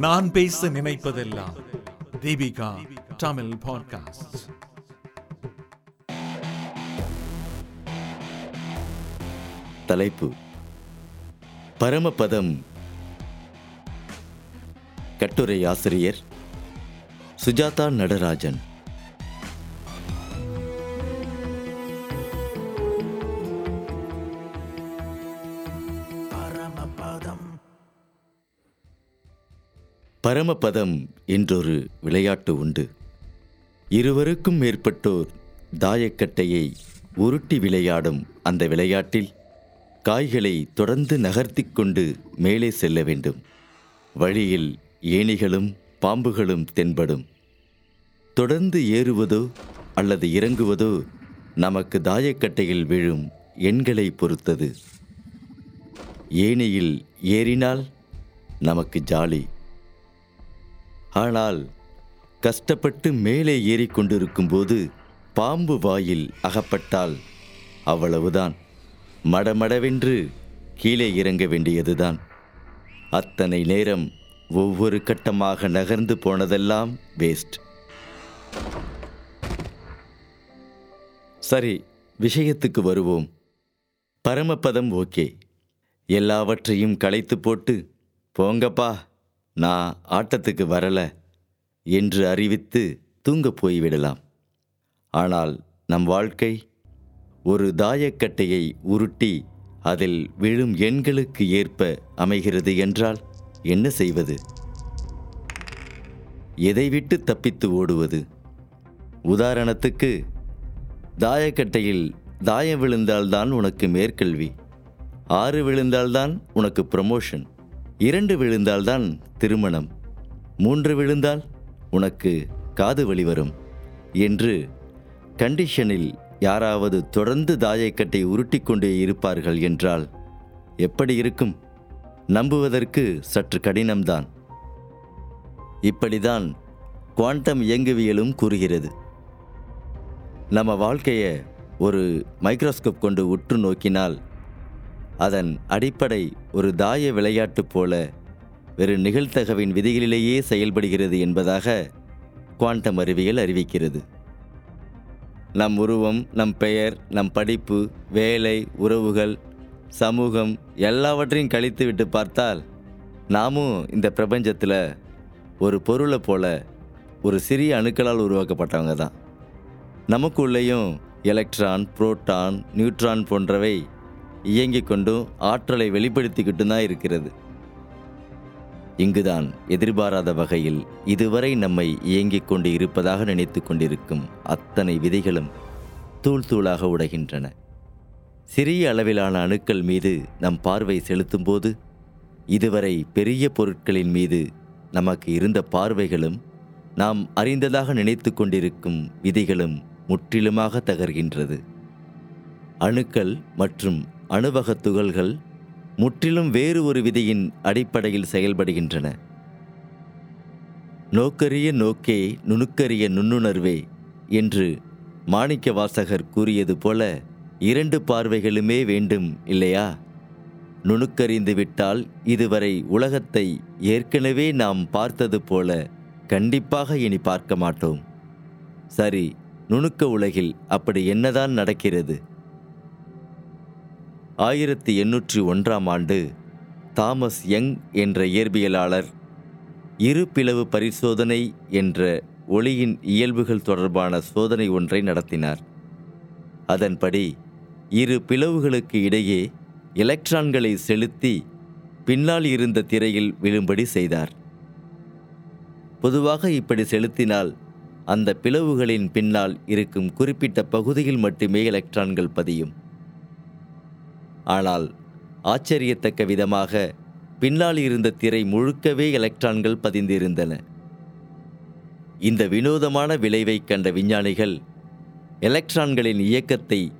நான் பேச நினைப்பதெல்லாம் தீபிகா தமிழ் பாட்காஸ்ட் தலைப்பு. பரமபதம். கட்டுரை ஆசிரியர் சுஜாதா நடராஜன். பரமபதம் என்றொரு விளையாட்டு உண்டு. இருவருக்கும் மேற்பட்டோர் தாயக்கட்டையை உருட்டி விளையாடும் அந்த விளையாட்டில் காய்களை தொடர்ந்து நகர்த்தி கொண்டு மேலே செல்ல வேண்டும். வழியில் ஏணிகளும் பாம்புகளும் தென்படும். தொடர்ந்து ஏறுவதோ அல்லது இறங்குவதோ நமக்கு தாயக்கட்டையில் விழும் எண்களை பொறுத்தது. ஏணியில் ஏறினால் நமக்கு ஜாலி. ஆனால் கஷ்டப்பட்டு மேலே ஏறிக்கொண்டிருக்கும் போது பாம்பு வாயில் அகப்பட்டால் அவ்வளவுதான். மடமடவென்று கீழே இறங்க வேண்டியதுதான். அத்தனை நேரம் ஒவ்வொரு கட்டமாக நகர்ந்து போனதெல்லாம் வேஸ்ட் சரி விஷயத்துக்கு வருவோம். பரமபதம் ஓகே எல்லாவற்றையும் களைத்து போட்டு போங்கப்பா. நான் ஆட்டத்துக்கு வரல என்று அறிவித்து தூங்கப் போய்விடலாம். ஆனால் நம் வாழ்க்கை ஒரு தாயக்கட்டையை உருட்டி அதில் விழும் எண்களுக்கு ஏற்ப அமைகிறது என்றால் என்ன செய்வது? எதை விட்டு தப்பித்து ஓடுவது? உதாரணத்துக்கு தாயக்கட்டையில் தாயம் விழுந்தால்தான் உனக்கு மேற்கல்வி ஆறு விழுந்தால்தான் உனக்கு ப்ரமோஷன் இரண்டு விழுந்தால்தான் திருமணம். மூன்று விழுந்தால் உனக்கு காது வலி வரும் என்று கண்டிஷனில் யாராவது தொடர்ந்து தாயக்கட்டை உருட்டிக்கொண்டே இருப்பார்கள் என்றால் எப்படி இருக்கும்? நம்புவதற்கு சற்று கடினம்தான். இப்படிதான் குவாண்டம் இயங்குவியலும் கூறுகிறது. நம்ம வாழ்க்கையை ஒரு மைக்ரோஸ்கோப் கொண்டு உற்று நோக்கினால் அதன் அடிப்படை ஒரு தாய விளையாட்டு போல வெறு நிகழ்த்தகவின் விதிகளிலேயே செயல்படுகிறது என்பதாக குவாண்டம் அறிவியல் அறிவிக்கிறது. நம் உருவம் நம் பெயர் நம் படிப்பு வேலை உறவுகள் சமூகம் எல்லாவற்றையும் கழித்து விட்டு பார்த்தால் நாமும் இந்த பிரபஞ்சத்தில் ஒரு பொருளை போல ஒரு சிறிய அணுக்களால் உருவாக்கப்பட்டவங்க தான். நமக்குள்ளேயும் எலக்ட்ரான் புரோட்டான் நியூட்ரான் போன்றவை இயங்கிக் கொண்டும் ஆற்றலை வெளிப்படுத்திக்கிட்டும் தான் இருக்கிறது. இங்குதான் எதிர்பாராத வகையில் இதுவரை நம்மை இயங்கிக் கொண்டு இருப்பதாக நினைத்து கொண்டிருக்கும் அத்தனை விதைகளும் தூள் தூளாக உடைகின்றன. சிறிய அளவிலான அணுக்கள் மீது நம் பார்வை செலுத்தும்போது இதுவரை பெரிய பொருட்களின் மீது நமக்கு இருந்த பார்வைகளும் நாம் அறிந்ததாக நினைத்து கொண்டிருக்கும் விதிகளும் முற்றிலுமாக தகர்கின்றது. அணுக்கள் மற்றும் அணுவக துகள்கள் முற்றிலும் வேறு ஒரு விதியின் அடிப்படையில் செயல்படுகின்றன. நோக்கரிய நோக்கே நுணுக்கரிய நுண்ணுணர்வே என்று மாணிக்க வாசகர் கூறியது போல இரண்டு பார்வைகளுமே வேண்டும் இல்லையா? நுணுக்கறிந்து விட்டால் இதுவரை உலகத்தை ஏற்கனவே நாம் பார்த்தது போல கண்டிப்பாக இனி பார்க்க மாட்டோம். சரி நுணுக்க உலகில் அப்படி என்னதான் நடக்கிறது? ஆயிரத்தி எண்ணூற்றி ஒன்றாம் ஆண்டு தாமஸ் யங் என்ற இயற்பியலாளர் இரு பிளவு பரிசோதனை என்ற ஒளியின் இயல்புகள் தொடர்பான சோதனை ஒன்றை நடத்தினார். அதன்படி இரு பிளவுகளுக்கு இடையே எலக்ட்ரான்களை செலுத்தி பின்னால் இருந்த திரையில் விழும்படி செய்தார். பொதுவாக இப்படி செலுத்தினால் அந்த பிளவுகளின் பின்னால் இருக்கும் குறிப்பிட்ட பகுதியில் மட்டுமே எலக்ட்ரான்கள் பதியும். ஆனால் ஆச்சரியத்தக்க விதமாக பின்னால் இருந்த திரை முழுக்கவே எலக்ட்ரான்கள் பதிந்திருந்தன. இந்த வினோதமான விளைவை கண்ட விஞ்ஞானிகள் எலக்ட்ரான்களின் இயக்கத்தை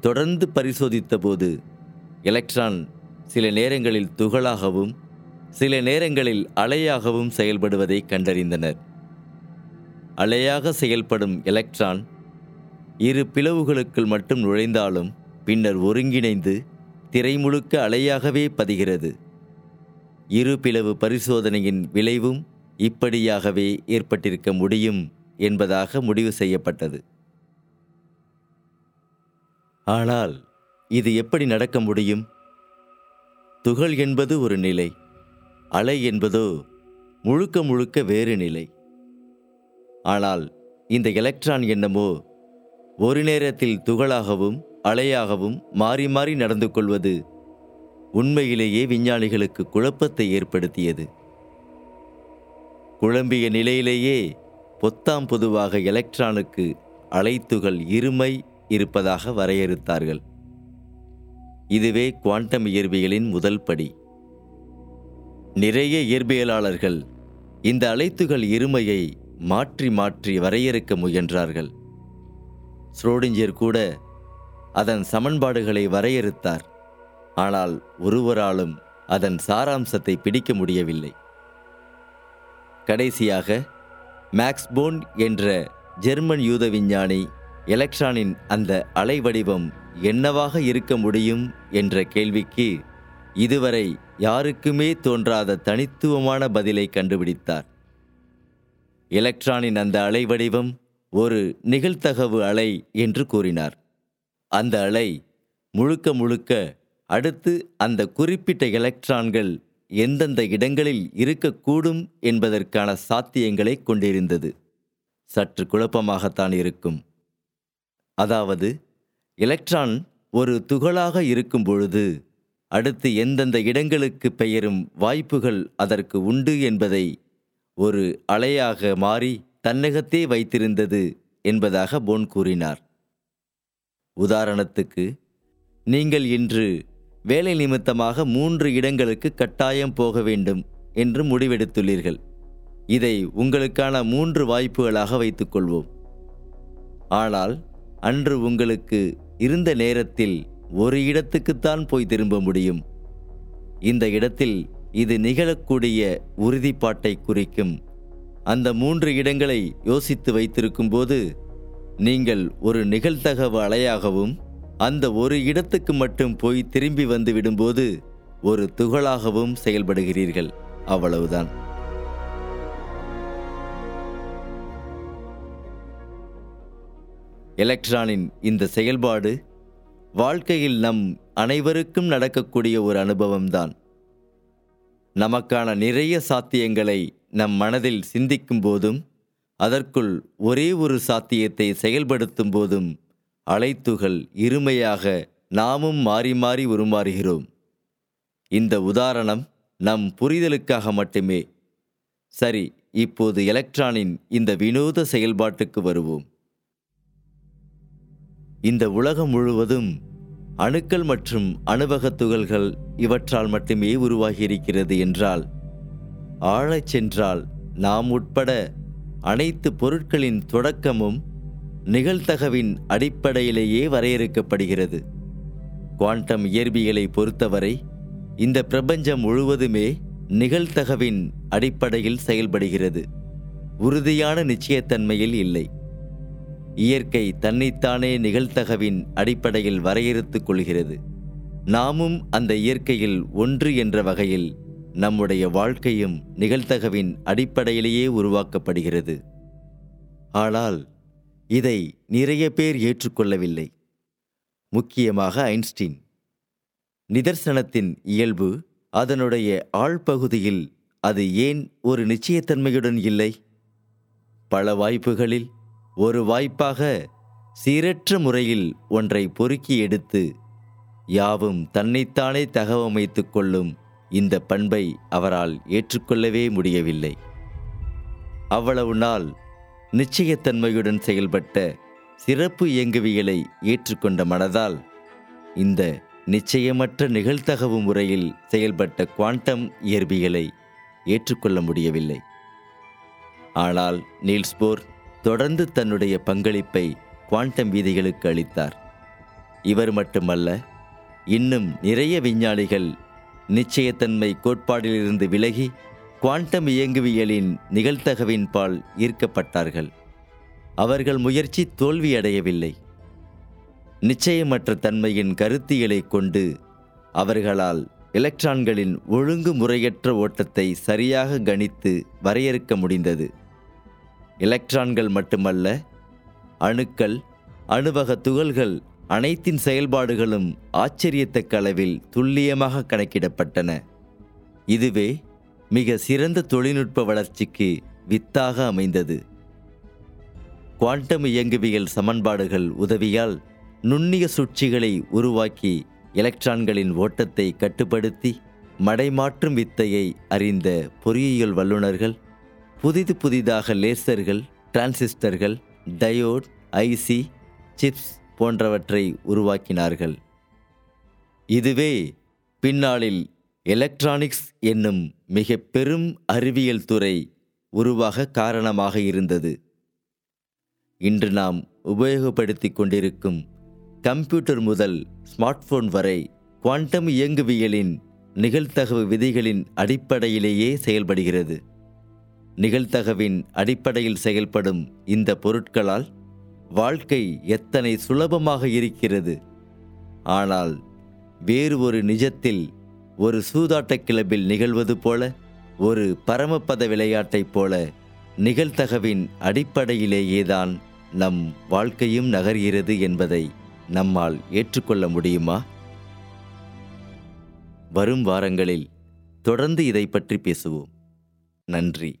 தொடர்ந்து பரிசோதித்தபோது எலக்ட்ரான் சில நேரங்களில் துகளாகவும் சில நேரங்களில் அலையாகவும் செயல்படுவதை கண்டறிந்தனர். அலையாக செயல்படும் எலக்ட்ரான் இரு பிளவுகளுக்குள் மட்டும் நுழைந்தாலும் பின்னர் ஒருங்கிணைந்து திரை முழுக்க அலையாகவே பதிகிறது. இருபிளவு பரிசோதனையின் விளைவும் இப்படியாகவே ஏற்பட்டிருக்க முடியும் என்பதாக முடிவு செய்யப்பட்டது. ஆனால் இது எப்படி நடக்க முடியும்? துகள் என்பது ஒரு நிலை அலை என்பதோ முழுக்க முழுக்க வேறு நிலை. ஆனால் இந்த எலக்ட்ரான் என்னமோ ஒரு நேரத்தில் துகளாகவும் அலையாகவும் மாறி மாறி நடந்து கொள்வது உண்மையிலேயே விஞ்ஞானிகளுக்கு குழப்பத்தை ஏற்படுத்தியது. குழம்பிய நிலையிலேயே பொத்தாம் பொதுவாக எலக்ட்ரானுக்கு அலைத்துகள் இருமை இருப்பதாக வரையறுத்தார்கள். இதுவே குவாண்டம் இயற்பியலின் முதல் படி. நிறைய இயற்பியலாளர்கள் இந்த அலைத்துகள் இருமையை மாற்றி மாற்றி வரையறுக்க முயன்றார்கள். ஸ்ரோடிஞ்சர் கூட அதன் சமன்பாடுகளை வரையறுத்தார். ஆனால் ஒருவராலும் அதன் சாராம்சத்தை பிடிக்க முடியவில்லை. கடைசியாக மேக்ஸ் போன் என்ற ஜெர்மன் யூத விஞ்ஞானி எலக்ட்ரானின் அந்த அலைவடிவம் என்னவாக இருக்க முடியும் என்ற கேள்விக்கு இதுவரை யாருக்குமே தோன்றாத தனித்துவமான பதிலை கண்டுபிடித்தார். எலக்ட்ரானின் அந்த அலைவடிவம் ஒரு நிகழ்த்தகவு அலை என்று கூறினார். அந்த அலை முழுக்க முழுக்க அடுத்து அந்த குறிப்பிட்ட எலக்ட்ரான்கள் எந்தெந்த இடங்களில் இருக்கக்கூடும் என்பதற்கான சாத்தியங்களை கொண்டிருந்தது. சற்று குழப்பமாகத்தான் இருக்கும். அதாவது எலக்ட்ரான் ஒரு துகளாக இருக்கும் பொழுது அடுத்து எந்தெந்த இடங்களுக்கு பெயரும் வாய்ப்புகள் அதற்கு உண்டு என்பதை ஒரு அலையாக மாறி தன்னகத்தே வைத்திருந்தது என்பதாக போன் கூறினார். உதாரணத்துக்கு நீங்கள் இன்று வேலை நிமித்தமாக மூன்று இடங்களுக்கு கட்டாயம் போக வேண்டும் என்று முடிவெடுத்துள்ளீர்கள். இதை உங்களுக்கான மூன்று வாய்ப்புகளாக வைத்துக்கொள்வோம். ஆனால் அன்று உங்களுக்கு இருந்த நேரத்தில் ஒரு இடத்துக்குத்தான் போய் திரும்ப முடியும். இந்த இடத்தில் இது நிகழக்கூடிய உறுதிப்பாட்டை குறிக்கும். அந்த மூன்று இடங்களை யோசித்து வைத்திருக்கும்போது நீங்கள் ஒரு நிகழ்த்தகவு அலையாகவும் அந்த ஒரு இடத்துக்கு மட்டும் போய் திரும்பி வந்து விடும்போது ஒரு துகளாகவும் செயல்படுகிறீர்கள். அவ்வளவுதான். எலக்ட்ரானின் இந்த செயல்பாடு வாழ்க்கையில் நம் அனைவருக்கும் நடக்கக்கூடிய ஒரு அனுபவம்தான். நமக்கான நிறைய சாத்தியங்களை நம் மனதில் சிந்திக்கும் போதும் அதற்குள் ஒரே ஒரு சாத்தியத்தை செயல்படுத்தும் போதும் அலைத்துகள் இருமையாக நாமும் மாறி மாறி உருமாறுகிறோம். இந்த உதாரணம் நம் புரிதலுக்காக மட்டுமே. சரி இப்போது எலக்ட்ரானின் இந்த வினோத செயல்பாட்டுக்கு வருவோம். இந்த உலகம் முழுவதும் அணுக்கள் மற்றும் அணுவகத் துகள்கள் இவற்றால் மட்டுமே உருவாகியிருக்கிறது என்றால் ஆழச் சென்றால் நாம் உட்பட அனைத்து பொருட்களின் தொடக்கமும் நிகழ்தகவின் அடிப்படையிலேயே வரையறுக்கப்படுகிறது. குவாண்டம் இயற்பியலை பொறுத்தவரை இந்த பிரபஞ்சம் முழுவதுமே நிகழ்தகவின் அடிப்படையில் செயல்படுகிறது. உறுதியான நிச்சயத்தன்மையில் இல்லை. இயற்கை தன்னைத்தானே நிகழ்தகவின் அடிப்படையில் வரையறுத்துக் கொள்கிறது. நாமும் அந்த இயற்கையில் ஒன்று என்ற வகையில் நம்முடைய வாழ்க்கையும் நிகழ்த்தகவின் அடிப்படையிலேயே உருவாக்கப்படுகிறது. ஆனால் இதை நிறைய பேர் ஏற்றுக்கொள்ளவில்லை. முக்கியமாக ஐன்ஸ்டீன். நிதர்சனத்தின் இயல்பு அதனுடைய ஆழ்பகுதியில் அது ஏன் ஒரு நிச்சயத்தன்மையுடன் இல்லை? பல வாய்ப்புகளில் ஒரு வாய்ப்பாக சீரற்ற முறையில் ஒன்றை பொறுக்கி எடுத்து யாவும் தன்னைத்தானே தகவமைத்துக் கொள்ளும் இந்த பண்பை அவரால் ஏற்றுக்கொள்ளவே முடியவில்லை. அவ்வளவு நாள் நிச்சயத்தன்மையுடன் செயல்பட்ட சிறப்பு இயங்குவியலை ஏற்றுக்கொண்ட மனதால் இந்த நிச்சயமற்ற நிகழ்த்தகவு முறையில் செயல்பட்ட குவாண்டம் இயற்பியலை ஏற்றுக்கொள்ள முடியவில்லை. ஆனால் நீல்ஸ் போர் தொடர்ந்து தன்னுடைய பங்களிப்பை குவாண்டம் வீதிகளுக்கு அளித்தார். இவர் மட்டுமல்ல இன்னும் நிறைய விஞ்ஞானிகள் நிச்சயத்தன்மை கோட்பாடிலிருந்து விலகி குவாண்டம் இயங்குவியலின் நிகழ்த்தகவின்பால் ஈர்க்கப்பட்டார்கள். அவர்கள் முயற்சி தோல்வியடையவில்லை. நிச்சயமற்ற தன்மையின் கருத்தியலை கொண்டு அவர்களால் எலக்ட்ரான்களின் ஒழுங்குமுறையற்ற ஓட்டத்தை சரியாக கணித்து வரையறுக்க முடிந்தது. எலக்ட்ரான்கள் மட்டுமல்ல அணுக்கள் அணுவக துகள்கள் அனைத்தின் செயல்பாடுகளும் ஆச்சரியத்தக்க அளவில் துல்லியமாக கணக்கிடப்பட்டன. இதுவே மிக சிறந்த தொழில்நுட்ப வளர்ச்சிக்கு வித்தாக அமைந்தது. குவாண்டம் இயங்குவியல் சமன்பாடுகள் உதவியால் நுண்ணிய சுட்சிகளை உருவாக்கி எலக்ட்ரான்களின் ஓட்டத்தை கட்டுப்படுத்தி மடைமாற்றும் வித்தையை அறிந்த பொறியியல் வல்லுநர்கள் புதிது புதிதாக லேசர்கள் டிரான்சிஸ்டர்கள் டயோட் ஐசி சிப்ஸ் போன்றவற்றை உருவாக்கினார்கள். இதுவே பின்னாளில் எலக்ட்ரானிக்ஸ் என்னும் மிக பெரும் அறிவியல் துறை உருவாக காரணமாக இருந்தது. இன்று நாம் உபயோகப்படுத்திக் கொண்டிருக்கும் கம்ப்யூட்டர் முதல் ஸ்மார்ட் போன் வரை குவாண்டம் இயங்குவியலின் நிகழ்த்தகவு விதிகளின் அடிப்படையிலேயே செயல்படுகிறது. நிகழ்த்தகவின் அடிப்படையில் செயல்படும் இந்த பொருட்களால் வாழ்க்கை எத்தனை சுலபமாக இருக்கிறது. ஆனால் வேறு ஒரு நிஜத்தில் ஒரு சூதாட்ட கிளப்பில் நிகழ்வது போல ஒரு பரமபத விளையாட்டைப் போல நிகழ்தகவின் அடிப்படையிலேயேதான் நம் வாழ்க்கையும் நகர்கிறது என்பதை நம்மால் ஏற்றுக்கொள்ள முடியுமா? வரும் வாரங்களில் தொடர்ந்து இதை பற்றி பேசுவோம். நன்றி.